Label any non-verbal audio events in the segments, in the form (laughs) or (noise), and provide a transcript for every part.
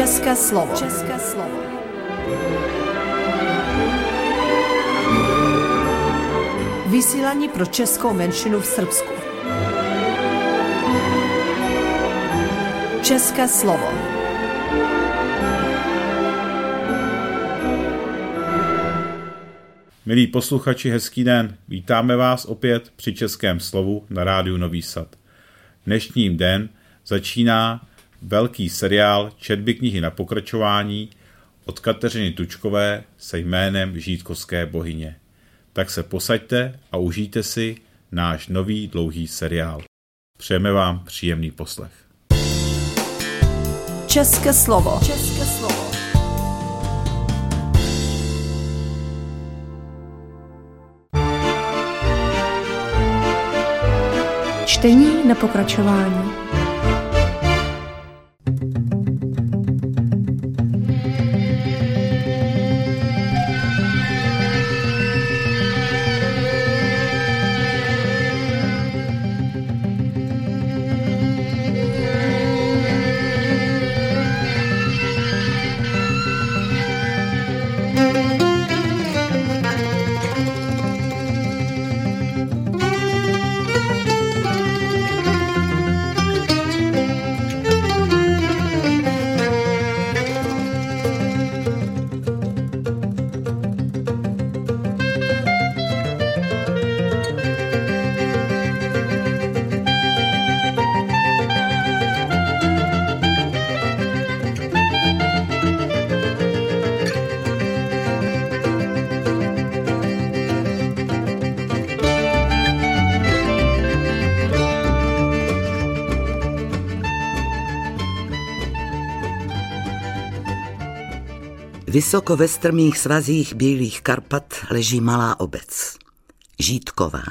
České slovo. České slovo. Vysílání pro českou menšinu v Srbsku. České slovo. Milí posluchači, hezký den. Vítáme vás opět při Českém slovu na rádiu Nový Sad. Dnešním den začíná velký seriál Četby knihy na pokračování od Kateřiny Tučkové se jménem Žítkovské bohyně. Tak se posaďte a užijte si náš nový dlouhý seriál. Přejeme vám příjemný poslech. České slovo. České slovo. Čtení na pokračování. Vysoko ve strmých svazích bílých Karpat leží malá obec. Žítková.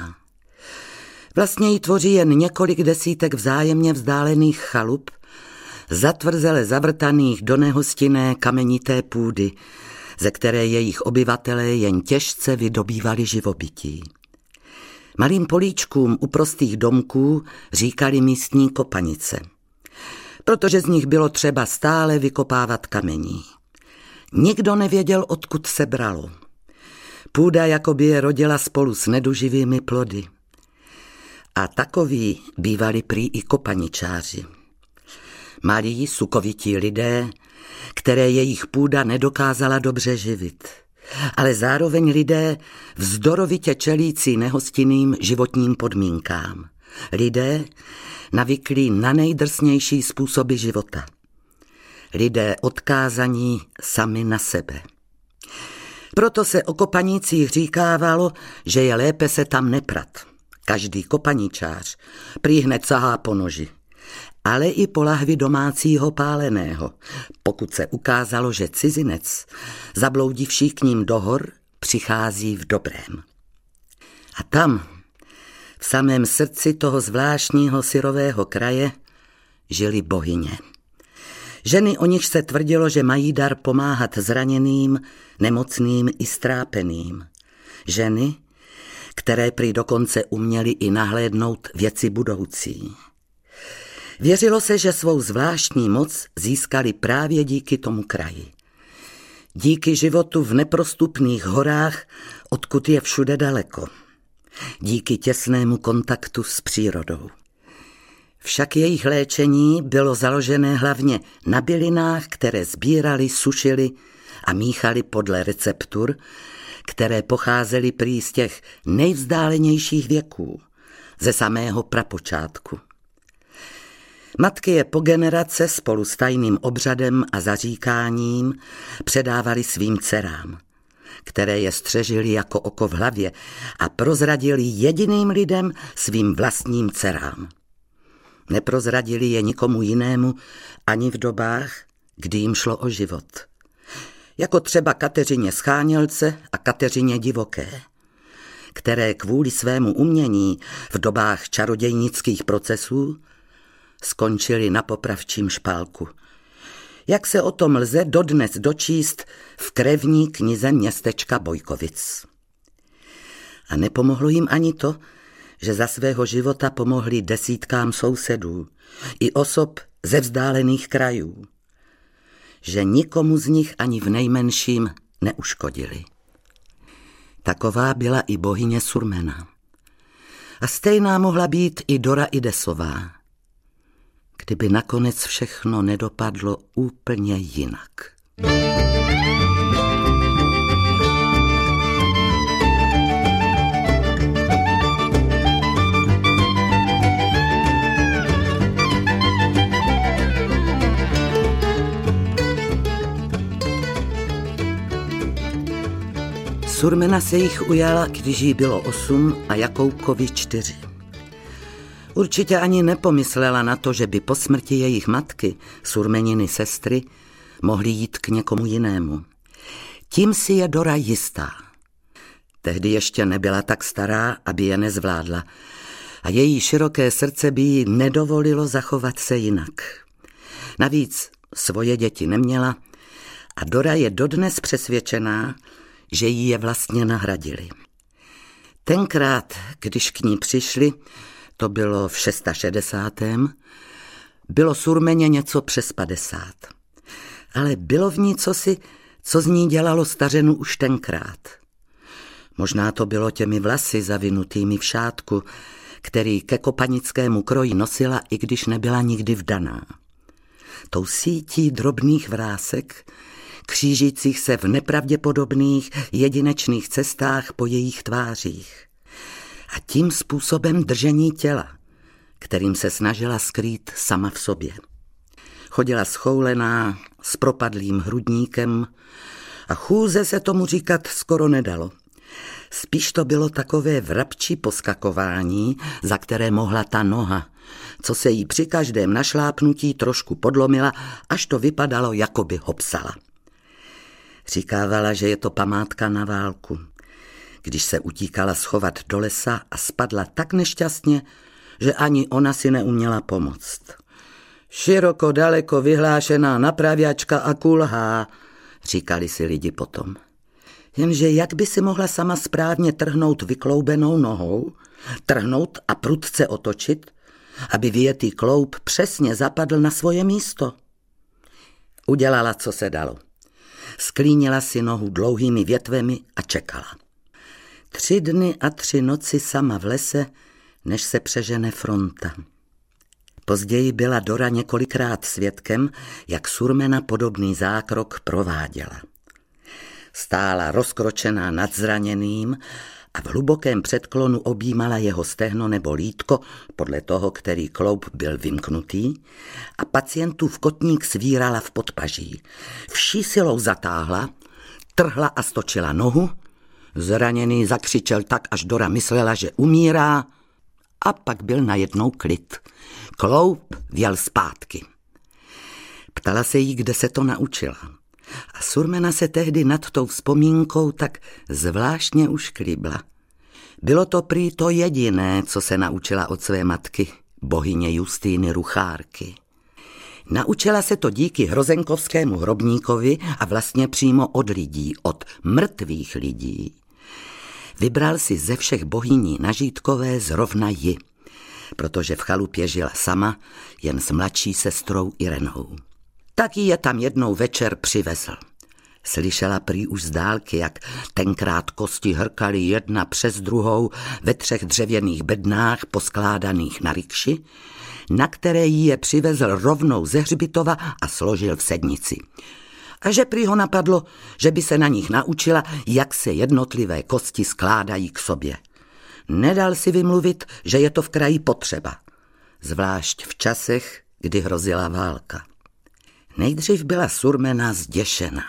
Vlastně ji tvoří jen několik desítek vzájemně vzdálených chalup, zatvrzele zavrtaných do nehostinné kamenité půdy, ze které jejich obyvatelé jen těžce vydobývali živobytí. Malým políčkům u prostých domků říkali místní kopanice, protože z nich bylo třeba stále vykopávat kamení. Nikdo nevěděl, odkud se bralo. Půda jakoby je rodila spolu s neduživými plody. A takoví bývali prý i kopaničáři. Malí, sukovití lidé, které jejich půda nedokázala dobře živit. Ale zároveň lidé vzdorovitě čelící nehostinným životním podmínkám. Lidé navyklí na nejdrsnější způsoby života – lidé odkázaní sami na sebe. Proto se o kopanících říkávalo, že je lépe se tam neprat. Každý kopaničář prý hned sahá po noži, ale i po lahvi domácího páleného, pokud se ukázalo, že cizinec, zabloudivší k ním do hor, přichází v dobrém. A tam, v samém srdci toho zvláštního syrového kraje, žili bohyně. Ženy, o nich se tvrdilo, že mají dar pomáhat zraněným, nemocným i strápeným. Ženy, které prý dokonce uměly i nahlédnout věci budoucí. Věřilo se, že svou zvláštní moc získali právě díky tomu kraji. Díky životu v neprostupných horách, odkud je všude daleko. Díky těsnému kontaktu s přírodou. Však jejich léčení bylo založené hlavně na bylinách, které sbírali, sušili a míchali podle receptur, které pocházely prý z těch nejvzdálenějších věků, ze samého prapočátku. Matky je po generace spolu s tajným obřadem a zaříkáním předávali svým dcerám, které je střežili jako oko v hlavě a prozradili jediným lidem svým vlastním dcerám. Neprozradili je nikomu jinému ani v dobách, kdy jim šlo o život. Jako třeba Kateřině Schánělce a Kateřině Divoké, které kvůli svému umění v dobách čarodějnických procesů skončili na popravčím špálku. Jak se o tom lze dodnes dočíst v krevní knize městečka Bojkovic. A nepomohlo jim ani to, že za svého života pomohli desítkám sousedů i osob ze vzdálených krajů. že nikomu z nich ani v nejmenším neuškodili. Taková byla i bohyně Surmena. A stejná mohla být i Dora Idesová, kdyby nakonec všechno nedopadlo úplně jinak. Surmena se jich ujala, když jí bylo osm a Jakoukovi čtyři. Určitě ani nepomyslela na to, že by po smrti jejich matky, surmeniny sestry, mohli jít k někomu jinému. Tím si je Dora jistá. Tehdy ještě nebyla tak stará, aby je nezvládla a její široké srdce by jí nedovolilo zachovat se jinak. Navíc svoje děti neměla a Dora je dodnes přesvědčená, že jí je vlastně nahradili. Tenkrát, když k ní přišli, to bylo v 660. Bylo surmeně něco přes 50. Ale bylo v ní cosi, co z ní dělalo stařenu už tenkrát. Možná to bylo těmi vlasy zavinutými v šátku, který ke kopanickému kroji nosila, i když nebyla nikdy vdaná. Tou sítí drobných vrásek, křížících se v nepravděpodobných jedinečných cestách po jejich tvářích. A tím způsobem držení těla, kterým se snažila skrýt sama v sobě. Chodila schoulená, s propadlým hrudníkem a chůze se tomu říkat skoro nedalo. Spíš to bylo takové vrabčí poskakování, za které mohla ta noha, co se jí při každém našlápnutí trošku podlomila, až to vypadalo, jako by hopsala. Říkávala, že je to památka na válku. Když se utíkala schovat do lesa a spadla tak nešťastně, že ani ona si neuměla pomoct. Široko daleko vyhlášená napraviačka a kulhá, říkali si lidi potom. Jenže jak by si mohla sama správně trhnout vykloubenou nohou, trhnout a prudce otočit, aby vyjetý kloub přesně zapadl na svoje místo? Udělala, co se dalo. Sklínila si nohu dlouhými větvemi a čekala. Tři dny a tři noci sama v lese, než se přežene fronta. Později byla Dora několikrát svědkem, jak Surmena podobný zákrok prováděla. Stála rozkročená nad zraněným a v hlubokém předklonu objímala jeho stehno nebo lítko, podle toho, který kloub byl vymknutý, a pacientův kotník svírala v podpaží. Vší silou zatáhla, trhla a stočila nohu, zraněný zakřičel tak, až Dora myslela, že umírá, a pak byl najednou klid. Kloub věl zpátky. Ptala se jí, kde se to naučila. A Surmena se tehdy nad tou vzpomínkou tak zvláštně ušklíbla. Bylo to prý to jediné, co se naučila od své matky, bohyně Justýny Ruchárky. Naučila se to díky hrozenkovskému hrobníkovi a vlastně přímo od lidí, od mrtvých lidí. Vybral si ze všech bohyní nažítkové zrovna ji, protože v chalupě žila sama, jen s mladší sestrou Irenou. Taky je tam jednou večer přivezl. Slyšela prý už z dálky, jak tenkrát kosti hrkaly jedna přes druhou ve třech dřevěných bednách poskládaných na rikši, na které jí je přivezl rovnou ze hřbitova a složil v sednici. A že prý ho napadlo, že by se na nich naučila, jak se jednotlivé kosti skládají k sobě. Nedal si vymluvit, že je to v kraji potřeba, zvlášť v časech, kdy hrozila válka. Nejdřív byla Surmena zděšená.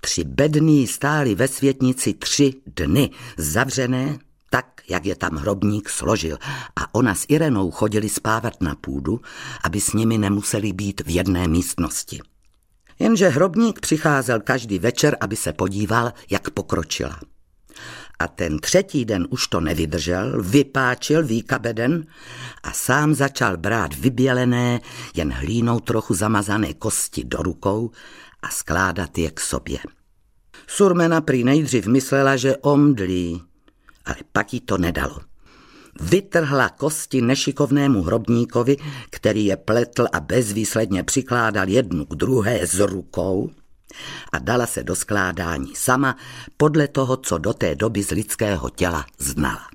Tři bedny stály ve světnici tři dny, zavřené, tak, jak je tam hrobník složil. A ona s Irenou chodili spávat na půdu, aby s nimi nemuseli být v jedné místnosti. Jenže hrobník přicházel každý večer, aby se podíval, jak pokročila. A ten třetí den už to nevydržel, vypáčil výkabeden a sám začal brát vybělené, jen hlínou trochu zamazané kosti do rukou a skládat je k sobě. Surmena prý nejdřív myslela, že omdlí, ale pak jí to nedalo. vytrhla kosti nešikovnému hrobníkovi, který je pletl a bezvýsledně přikládal jednu k druhé z rukou a dala se do skládání sama podle toho, co do té doby z lidského těla znala.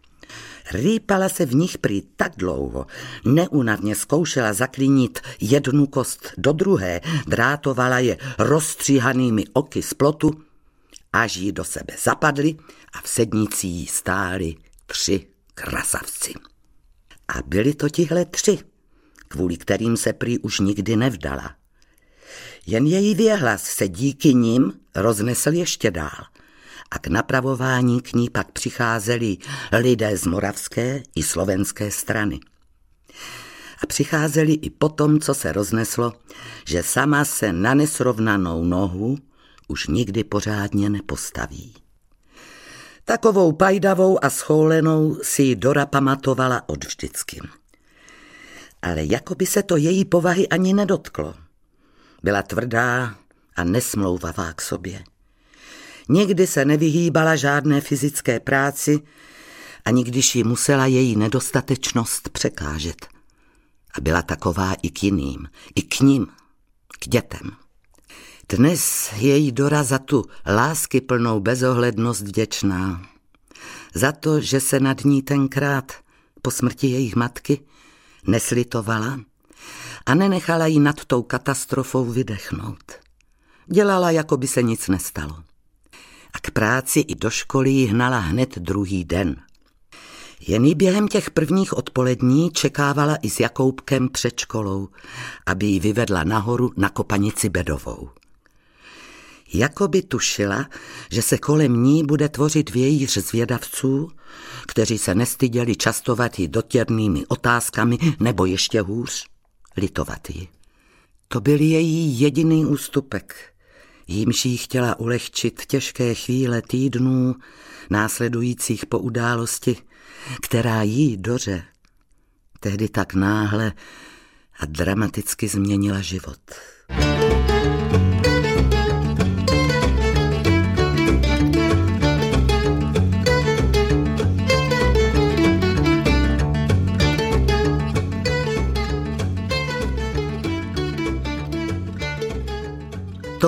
Rýpala se v nich prý tak dlouho, neunavně zkoušela zaklínit jednu kost do druhé, drátovala je rozstříhanými oky z plotu, až jí do sebe zapadly a v sednici jí stáli tři krasavci. A byli to tihle tři, kvůli kterým se prý už nikdy nevdala. Jen její věhlas se díky nim roznesl ještě dál a k napravování k ní pak přicházeli lidé z moravské i slovenské strany. A přicházeli i potom, co se rozneslo, že sama se na nesrovnanou nohu už nikdy pořádně nepostaví. Takovou pajdavou a schoulenou si ji Dora pamatovala od vždycky. Ale jako by se to její povahy ani nedotklo. Byla tvrdá a nesmlouvavá k sobě. Nikdy se nevyhýbala žádné fyzické práci, ani když ji musela její nedostatečnost překážet. A byla taková i k jiným, i k ním, k dětem. Dnes je jí Dora za tu lásky plnou bezohlednost vděčná. Za to, že se nad ní tenkrát po smrti jejich matky neslitovala a nenechala jí nad tou katastrofou vydechnout. Dělala, jako by se nic nestalo. A k práci i do školy ji hnala hned druhý den. Jen jí během těch prvních odpolední čekávala i s Jakoubkem před školou, aby ji vyvedla nahoru na kopanici Bedovou. Jako by tušila, že se kolem ní bude tvořit vějíř zvědavců, kteří se nestyděli častovat ji dotěrnými otázkami nebo ještě hůř, litovat ji. To byl její jediný ústupek, jímž jí chtěla ulehčit těžké chvíle týdnů, následujících po události, která jí doře tehdy tak náhle a dramaticky změnila život.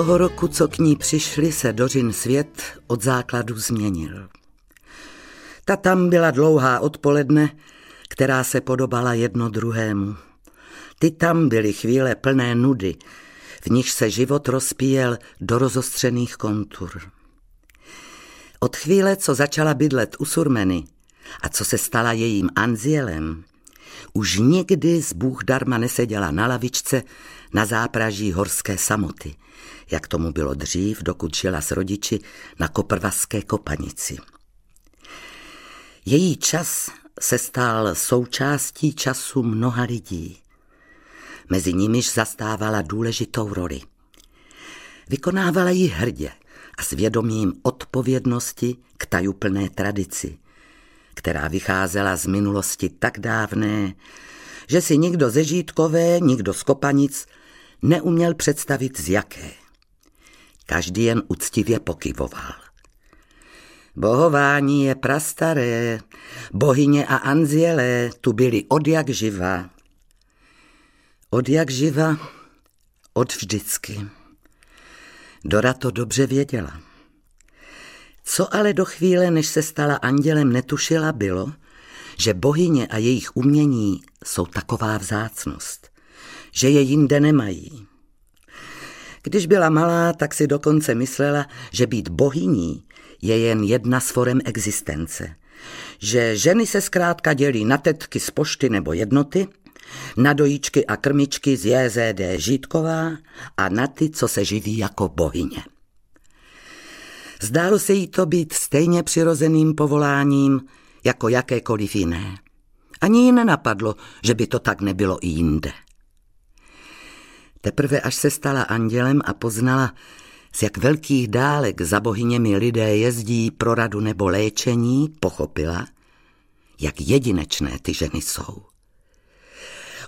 Toho roku, co k ní přišli, se Dořin svět od základu změnil. Ta tam byla dlouhá odpoledne, která se podobala jedno druhému. Ty tam byly chvíle plné nudy, v nich se život rozpíjel do rozostřených kontur. Od chvíle, co začala bydlet u Surmeny a co se stala jejím anzielem, už nikdy z Bůh darma neseděla na lavičce na zápraží horské samoty, jak tomu bylo dřív, dokud žila s rodiči na Koprvaské kopanici. Její čas se stal součástí času mnoha lidí. Mezi nimiž zastávala důležitou roli. Vykonávala ji hrdě a s vědomím odpovědnosti k tajuplné tradici, která vycházela z minulosti tak dávné, že si nikdo ze Žítkové, nikdo z Kopanic neuměl představit z jaké. Každý jen uctivě pokyvoval. Bohování je prastaré, bohyně a anzielé tu byli od jak živa. Od jak živa, od vždycky. Dora to dobře věděla. Co ale do chvíle, než se stala andělem, netušila, bylo, že bohyně a jejich umění jsou taková vzácnost, že je jinde nemají. Když byla malá, tak si dokonce myslela, že být bohyní je jen jedna z forem existence. Že ženy se zkrátka dělí na tetky z pošty nebo jednoty, na dojíčky a krmičky z JZD Žítková a na ty, co se živí jako bohyně. Zdálo se jí to být stejně přirozeným povoláním jako jakékoliv jiné. Ani jí nenapadlo, že by to tak nebylo i jinde. Teprve až se stala andělem a poznala, z jak velkých dálek za bohyněmi lidé jezdí pro radu nebo léčení, pochopila, jak jedinečné ty ženy jsou.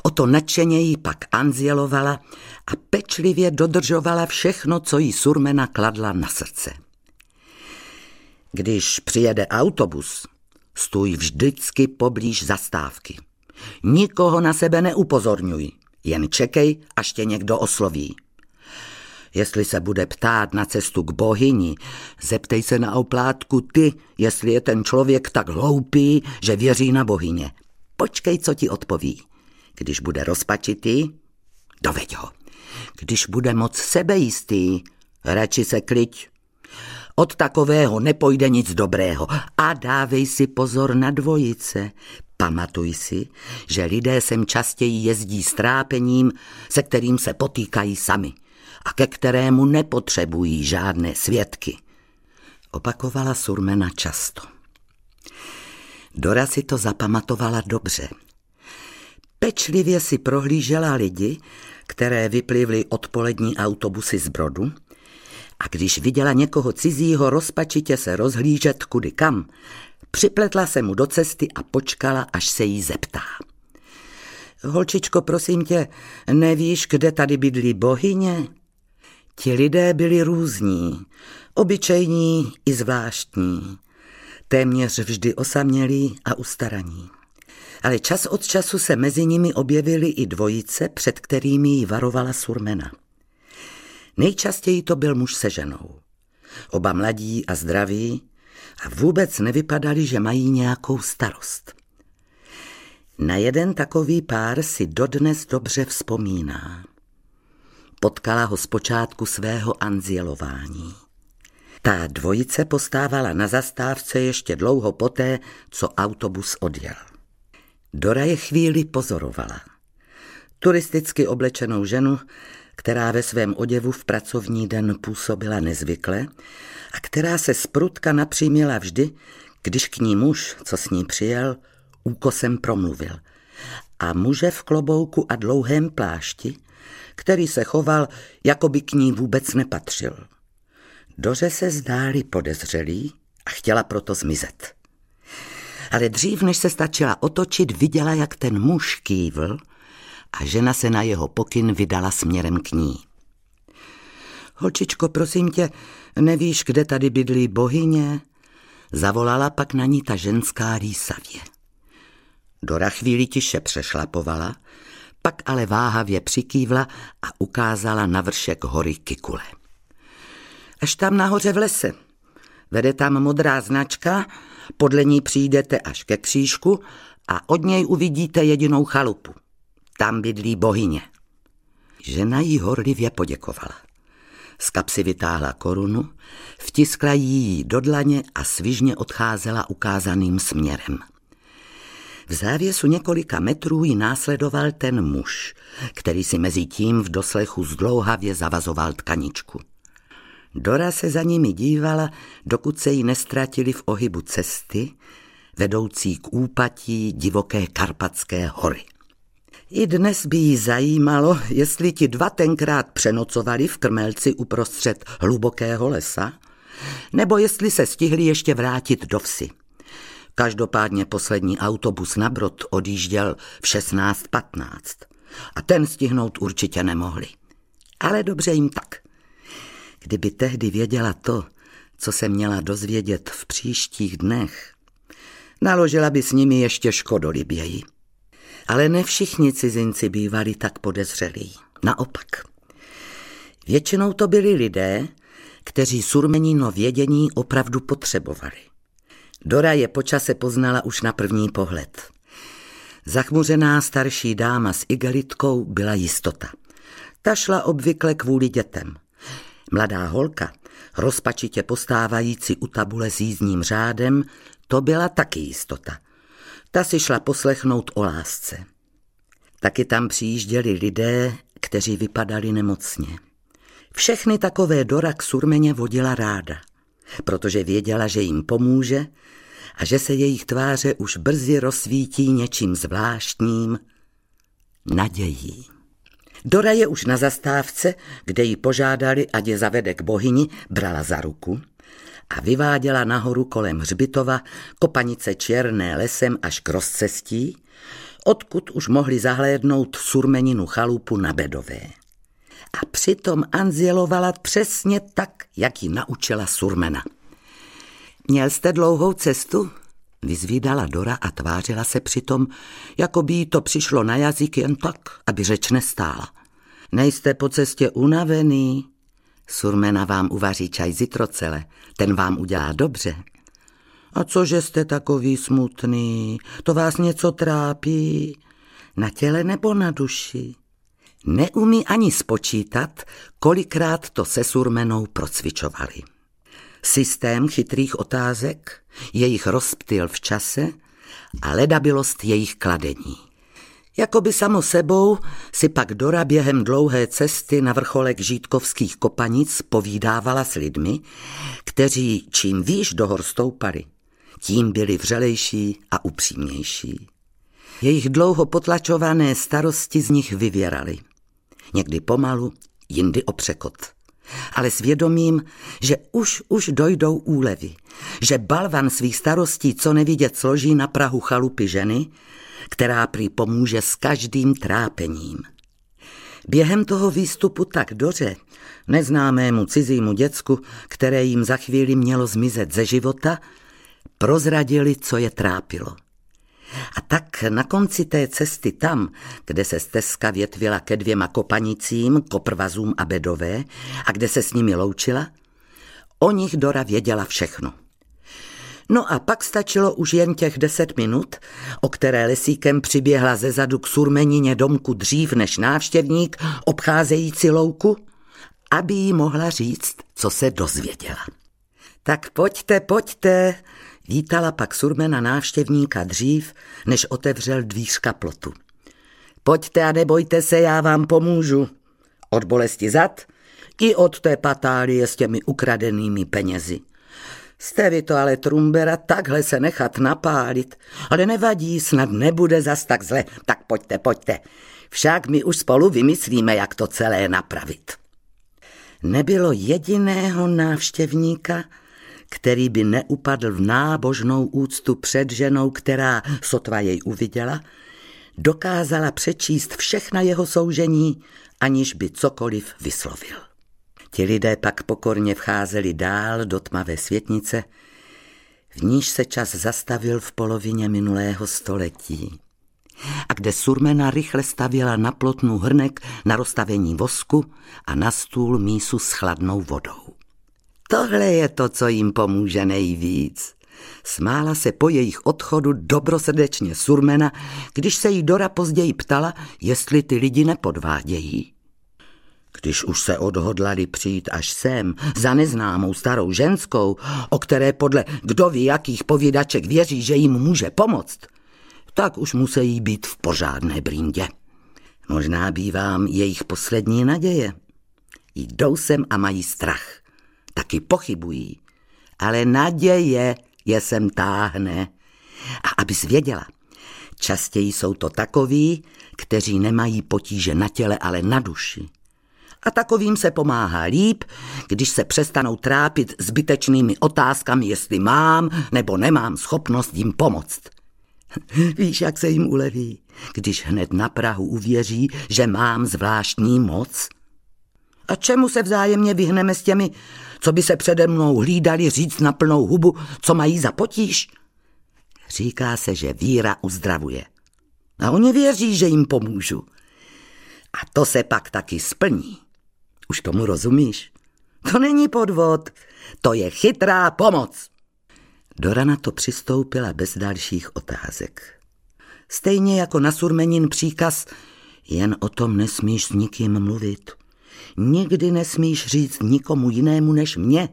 O to nadšeně jí pak anzielovala a pečlivě dodržovala všechno, co jí surmena kladla na srdce. Když přijede autobus, stůj vždycky poblíž zastávky. Nikoho na sebe neupozorňuj, jen čekej, až tě někdo osloví. Jestli se bude ptát na cestu k bohyni, zeptej se na oplátku ty, jestli je ten člověk tak hloupý, že věří na bohyně. Počkej, co ti odpoví. Když bude rozpačitý, doveď ho. Když bude moc sebejistý, radši se kliď. Od takového nepojde nic dobrého. A dávej si pozor na dvojice. Pamatuj si, že lidé sem častěji jezdí s trápením, se kterým se potýkají sami a ke kterému nepotřebují žádné svědky. Opakovala Surmena často. Dora si to zapamatovala dobře. Pečlivě si prohlížela lidi, které vyplivly odpolední autobusy z Brodu a když viděla někoho cizího rozpačitě se rozhlížet kudy kam, připletla se mu do cesty a počkala, až se jí zeptá. Holčičko, prosím tě, nevíš, kde tady bydlí bohyně? Ti lidé byli různí, obyčejní i zvláštní, téměř vždy osamělí a ustaraní. Ale čas od času se mezi nimi objevily i dvojice, před kterými ji varovala Surmena. Nejčastěji to byl muž se ženou. Oba mladí a zdraví a vůbec nevypadali, že mají nějakou starost. Na jeden takový pár si dodnes dobře vzpomíná. Potkala ho zpočátku svého anzielování. Ta dvojice postávala na zastávce ještě dlouho poté, co autobus odjel. Dora je chvíli pozorovala. Turisticky oblečenou ženu, která ve svém oděvu v pracovní den působila nezvykle a která se sprutka napřímila vždy, když k ní muž, co s ní přijel, úkosem promluvil. A muže v klobouku a dlouhém plášti, který se choval, jako by k ní vůbec nepatřil. Doře se zdáli podezřelí a chtěla proto zmizet. Ale dřív, než se stačila otočit, viděla, jak ten muž kývl a žena se na jeho pokyn vydala směrem k ní. Holčičko, prosím tě, nevíš, kde tady bydlí bohyně? Zavolala pak na ní ta ženská rýsavě. Dora chvíli tiše přešlapovala, pak ale váhavě přikývla a ukázala na vršek hory Kikule. Až tam nahoře v lese. Vede tam modrá značka, podle ní přijdete až ke křížku a od něj uvidíte jedinou chalupu. Tam bydlí bohyně. Žena jí horlivě poděkovala. Z kapsy vytáhla korunu, vtiskla jí do dlaně a svižně odcházela ukázaným směrem. V závěsu několika metrů ji následoval ten muž, který si mezi tím v doslechu zdlouhavě zavazoval tkaničku. Dora se za nimi dívala, dokud se jí nestratili v ohybu cesty, vedoucí k úpatí divoké Karpatské hory. I dnes by jí zajímalo, jestli ti dva tenkrát přenocovali v krmelci uprostřed hlubokého lesa, nebo jestli se stihli ještě vrátit do vsi. Každopádně poslední autobus na Brod odjížděl v 16.15 a ten stihnout určitě nemohli. Ale dobře jim tak. Kdyby tehdy věděla to, co se měla dozvědět v příštích dnech, naložila by s nimi ještě škodoliběji. Ale ne všichni cizinci bývali tak podezřelí. Naopak. Většinou to byli lidé, kteří surmenino vědění opravdu potřebovali. Dora je počase poznala už na první pohled. Zachmuřená starší dáma s igelitkou byla jistota. Ta šla obvykle kvůli dětem. Mladá holka, rozpačitě postávající u tabule s jízdním řádem, to byla taky jistota. Ta si šla poslechnout o lásce. Taky tam přijížděli lidé, kteří vypadali nemocně. Všechny takové Dora k surmeně vodila ráda, protože věděla, že jim pomůže a že se jejich tváře už brzy rozsvítí něčím zvláštním, nadějí. Dora je už na zastávce, kde ji požádali, ať je zavede k bohyni, brala za ruku a vyváděla nahoru kolem hřbitova kopanice černé lesem až k rozcestí, odkud už mohli zahlédnout surmeninu chalupu na Bedové. A přitom anzielovala přesně tak, jak ji naučila surmena. Měl jste dlouhou cestu? Vyzvídala Dora a tvářila se přitom, jako by jí to přišlo na jazyk jen tak, aby řeč nestála. Nejste po cestě unavený? Surmena vám uvaří čaj zitrocele, ten vám udělá dobře. A cože jste takový smutný? To vás něco trápí? Na těle nebo na duši? Neumí ani spočítat, kolikrát to se surmenou procvičovali. Systém chytrých otázek, jejich rozptyl v čase a ledabilost jejich kladení. Jakoby samo sebou si pak Dora během dlouhé cesty na vrcholek Žítkovských kopanic povídávala s lidmi, kteří čím výš do hor stoupali, tím byli vřelejší a upřímnější. Jejich dlouho potlačované starosti z nich vyvěraly. Někdy pomalu, jindy o překot. Ale svědomím, že už už dojdou úlevy, že balvan svých starostí co nevidět složí na prahu chalupy ženy, která prý pomůže s každým trápením. Během toho výstupu tak doře, neznámému cizímu děcku, které jim za chvíli mělo zmizet ze života, prozradili, co je trápilo. A tak na konci té cesty tam, kde se stezka větvila ke dvěma kopanicím, koprvazům a bedové, a kde se s nimi loučila, o nich Dora věděla všechno. No a pak stačilo už jen těch deset minut, o které lesíkem přiběhla ze zadu k surmenině domku dřív než návštěvník obcházející louku, aby jí mohla říct, co se dozvěděla. Tak pojďte, pojďte, vítala pak surmena návštěvníka dřív, než otevřel dvířka plotu. Pojďte a nebojte se, já vám pomůžu. Od bolesti zad i od té patálie s těmi ukradenými penězi. Jste vy to ale Trumbera takhle se nechat napálit. Ale nevadí, snad nebude zas tak zle. Tak pojďte, pojďte. Však my už spolu vymyslíme, jak to celé napravit. Nebylo jediného návštěvníka, který by neupadl v nábožnou úctu před ženou, která, sotva jej uviděla, dokázala přečíst všechna jeho soužení, aniž by cokoliv vyslovil. Ti lidé pak pokorně vcházeli dál do tmavé světnice, v níž se čas zastavil v polovině minulého století a kde Surmena rychle stavěla na plotnu hrnek na rozstavení vosku a na stůl mísu s chladnou vodou. Tohle je to, co jim pomůže nejvíc. Smála se po jejich odchodu dobrosrdečně Surmena, když se jí Dora později ptala, jestli ty lidi nepodvádějí. Když už se odhodlali přijít až sem za neznámou starou ženskou, o které podle kdo ví jakých povídaček věří, že jim může pomoct, tak už musí být v pořádné brindě. Možná bývám jejich poslední naděje. Jdou sem a mají strach. Taky pochybují. Ale naděje je sem táhne. A abys věděla, častěji jsou to takoví, kteří nemají potíže na těle, ale na duši. A takovým se pomáhá líp, když se přestanou trápit zbytečnými otázkami, jestli mám nebo nemám schopnost jim pomoct. (laughs) Víš, jak se jim uleví, když hned na Prahu uvěří, že mám zvláštní moc? A čemu se vzájemně vyhneme s těmi, co by se přede mnou hlídali říct na plnou hubu, co mají za potíž? Říká se, že víra uzdravuje. A oni věří, že jim pomůžu. A to se pak taky splní. Už tomu rozumíš? To není podvod, to je chytrá pomoc. Dora na to přistoupila bez dalších otázek. Stejně jako na surmenin příkaz, jen o tom nesmíš s nikým mluvit. Nikdy nesmíš říct nikomu jinému než mě,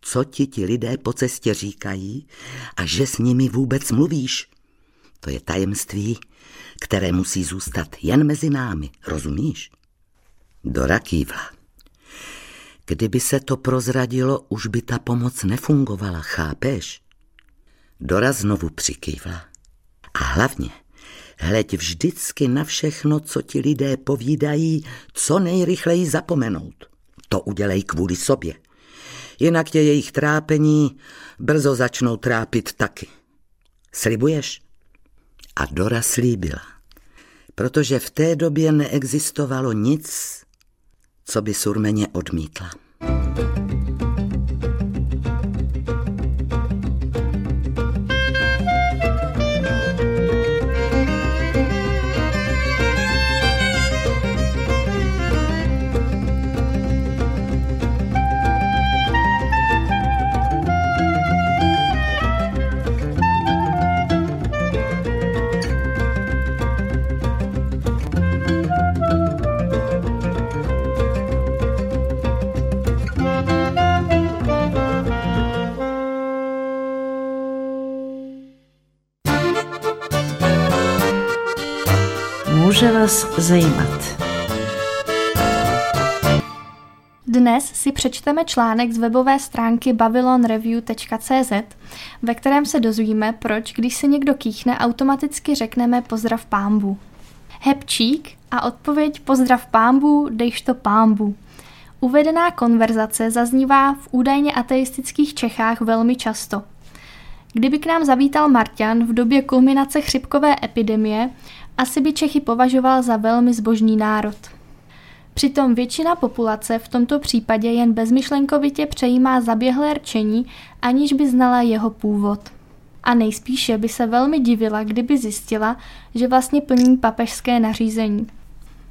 co ti ti lidé po cestě říkají a že s nimi vůbec mluvíš. To je tajemství, které musí zůstat jen mezi námi, rozumíš? Dora kývla. Kdyby se to prozradilo, už by ta pomoc nefungovala, chápeš? Dora znovu přikývla. A hlavně, hleď vždycky na všechno, co ti lidé povídají, co nejrychleji zapomenout. To udělej kvůli sobě. Jinak tě jejich trápení brzo začnou trápit taky. Slibuješ? A Dora slíbila, protože v té době neexistovalo nic, co by surmeně odmítla. Může vás zajímat. Dnes si přečteme článek z webové stránky babylonreview.cz, ve kterém se dozvíme, proč, když se někdo kýchne, automaticky řekneme pozdrav pámbu. Hepčík a odpověď pozdrav pámbu, dejš to pámbu. Uvedená konverzace zaznívá v údajně ateistických Čechách velmi často. Kdyby k nám zavítal Marťan v době kulminace chřipkové epidemie, asi by Čechy považoval za velmi zbožný národ. Přitom většina populace v tomto případě jen bezmyšlenkovitě přejímá zaběhlé rčení, aniž by znala jeho původ. A nejspíše by se velmi divila, kdyby zjistila, že vlastně plní papežské nařízení.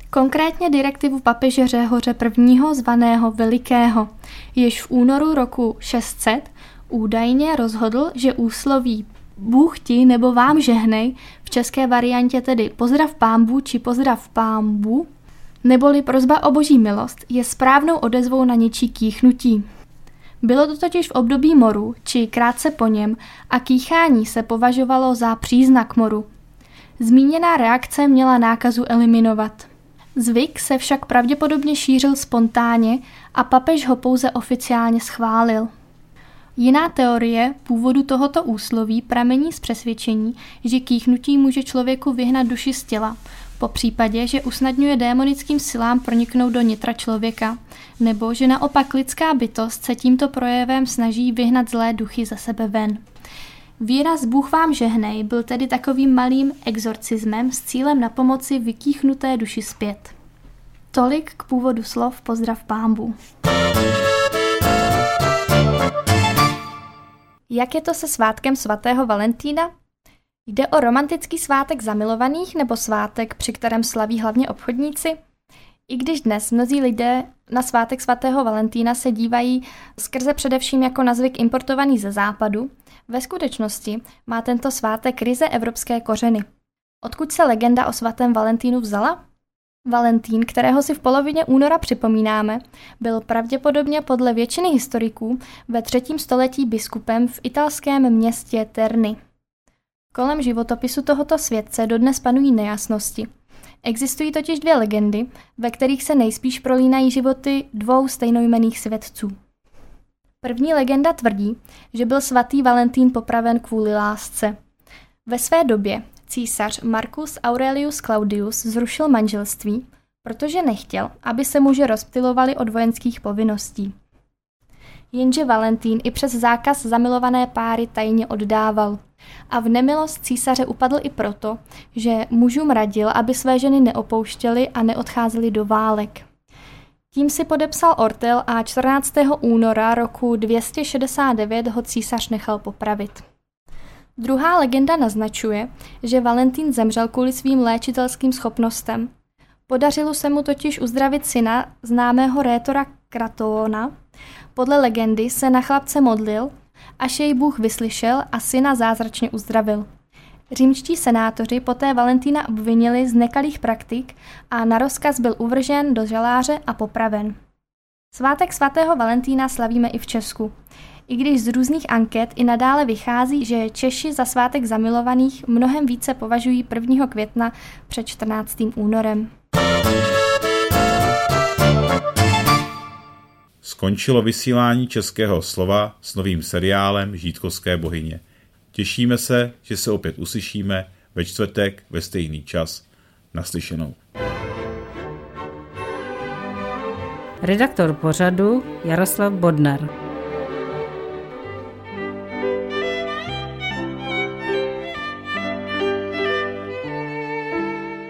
Konkrétně direktivu papeže Řehoře I. zvaného Velikého, jež v únoru roku 600 údajně rozhodl, že úsloví Bůh ti nebo vám žehnej, v české variantě tedy pozdrav pámbu či pozdrav pámbu, neboli prozba o boží milost, je správnou odezvou na něčí kýchnutí. Bylo to totiž v období moru, či krátce po něm, a kýchání se považovalo za příznak moru. Zmíněná reakce měla nákazu eliminovat. Zvyk se však pravděpodobně šířil spontánně a papež ho pouze oficiálně schválil. Jiná teorie původu tohoto úsloví pramení z přesvědčení, že kýchnutí může člověku vyhnat duši z těla, po případě, že usnadňuje démonickým silám proniknout do nitra člověka, nebo že naopak lidská bytost se tímto projevem snaží vyhnat zlé duchy za sebe ven. Výraz Bůh vám žehnej byl tedy takovým malým exorcismem s cílem na pomoci vykýchnuté duši zpět. Tolik k původu slov pozdrav pámbu. Jak je to se svátkem svatého Valentína? Jde o romantický svátek zamilovaných nebo svátek, při kterém slaví hlavně obchodníci? I když dnes mnozí lidé na svátek svatého Valentína se dívají skrze především jako na zvyk importovaný ze západu, ve skutečnosti má tento svátek ryze evropské kořeny. Odkud se legenda o svatém Valentínu vzala? Valentín, kterého si v polovině února připomínáme, byl pravděpodobně podle většiny historiků ve třetím století biskupem v italském městě Terny. Kolem životopisu tohoto světce dodnes panují nejasnosti. Existují totiž dvě legendy, ve kterých se nejspíš prolínají životy dvou stejnojmených svědců. První legenda tvrdí, že byl svatý Valentín popraven kvůli lásce. Ve své době císař Marcus Aurelius Claudius zrušil manželství, protože nechtěl, aby se muži rozptilovali od vojenských povinností. Jenže Valentín i přes zákaz zamilované páry tajně oddával. A v nemilost císaře upadl i proto, že mužům radil, aby své ženy neopouštěli a neodcházeli do válek. Tím si podepsal Ortel a 14. února roku 269 ho císař nechal popravit. Druhá legenda naznačuje, že Valentín zemřel kvůli svým léčitelským schopnostem. Podařilo se mu totiž uzdravit syna známého rétora Kratoona. Podle legendy se na chlapce modlil, až jej Bůh vyslyšel a syna zázračně uzdravil. Římští senátoři poté Valentína obvinili z nekalých praktik a na rozkaz byl uvržen do žaláře a popraven. Svátek svatého Valentína slavíme i v Česku. I když z různých anket i nadále vychází, že Češi za svátek zamilovaných mnohem více považují 1. května před 14. únorem. Skončilo vysílání českého slova s novým seriálem Žítkovské bohyně. Těšíme se, že se opět uslyšíme ve čtvrtek ve stejný čas. Naslyšenou. Redaktor pořadu Jaroslav Bodnar.